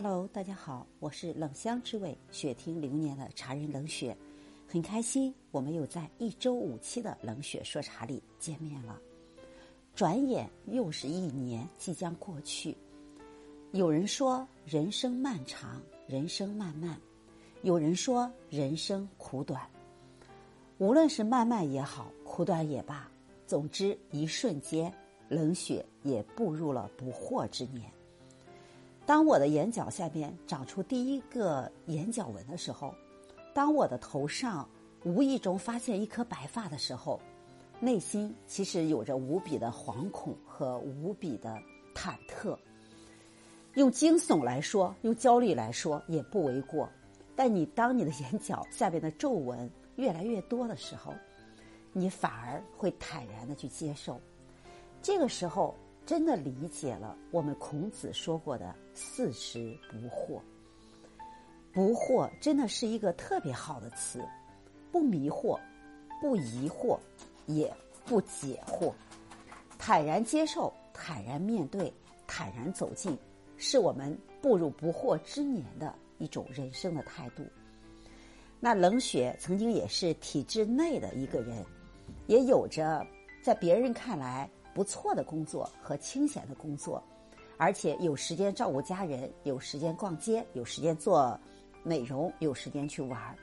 Hello，大家好，我是冷香之味雪听流年的茶人冷雪，很开心我们又在一周五期的冷雪说茶里见面了。转眼又是一年即将过去，有人说人生漫长，人生漫漫；有人说人生苦短。无论是漫漫也好，苦短也罢，总之一瞬间，冷雪也步入了不惑之年。当我的眼角下面长出第一个眼角纹的时候，当我的头上无意中发现一颗白发的时候，内心其实有着无比的惶恐和无比的忐忑。用惊悚来说，用焦虑来说也不为过。但你当你的眼角下面的皱纹越来越多的时候，你反而会坦然的去接受。这个时候。真的理解了我们孔子说过的“四十不惑”。不惑真的是一个特别好的词，不迷惑，不疑惑，也不解惑，坦然接受，坦然面对，坦然走进，是我们步入不惑之年的一种人生的态度。那冷血曾经也是体制内的一个人，也有着在别人看来。不错的工作和清闲的工作，而且有时间照顾家人，有时间逛街，有时间做美容，有时间去玩儿。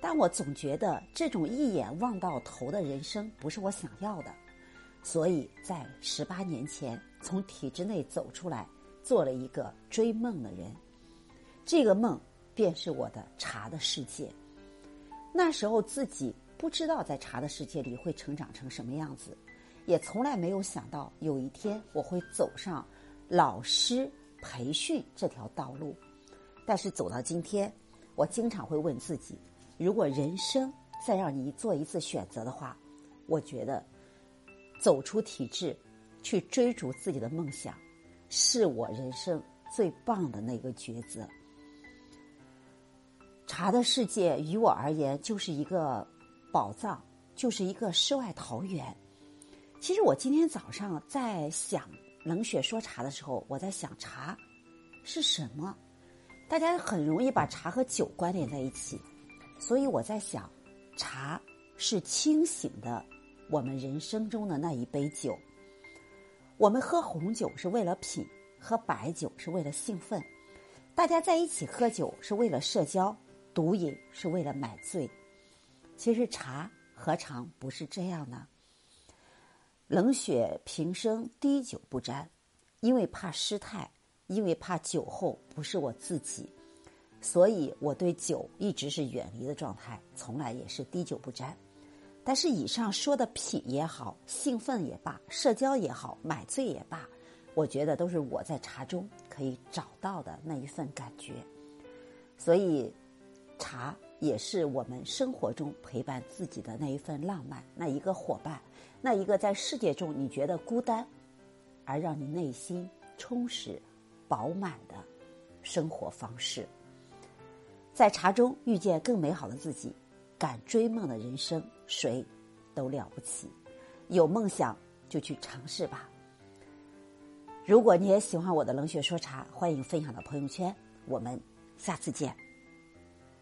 但我总觉得这种一眼望到头的人生不是我想要的，所以在十八年前从体制内走出来，做了一个追梦的人。这个梦便是我的茶的世界。那时候自己不知道在茶的世界里会成长成什么样子。也从来没有想到有一天我会走上老师培训这条道路，但是走到今天，我经常会问自己：如果人生再让你做一次选择的话，我觉得走出体制，去追逐自己的梦想，是我人生最棒的那个抉择。茶的世界于我而言就是一个宝藏，就是一个世外桃源。其实我今天早上在想冷血说茶的时候，我在想茶是什么？大家很容易把茶和酒关联在一起，所以我在想，茶是清醒的，我们人生中的那一杯酒。我们喝红酒是为了品，喝白酒是为了兴奋，大家在一起喝酒是为了社交，独饮是为了买醉。其实茶何尝不是这样呢？冷血平生滴酒不沾，因为怕失态，因为怕酒后不是我自己，所以我对酒一直是远离的状态，从来也是滴酒不沾。但是以上说的品也好，兴奋也罢，社交也好，买醉也罢，我觉得都是我在茶中可以找到的那一份感觉。所以，茶也是我们生活中陪伴自己的那一份浪漫，那一个伙伴。那一个在世界中你觉得孤单，而让你内心充实、饱满的生活方式，在茶中遇见更美好的自己，敢追梦的人生，谁都了不起。有梦想就去尝试吧。如果你也喜欢我的冷血说茶，欢迎分享到朋友圈。我们下次见。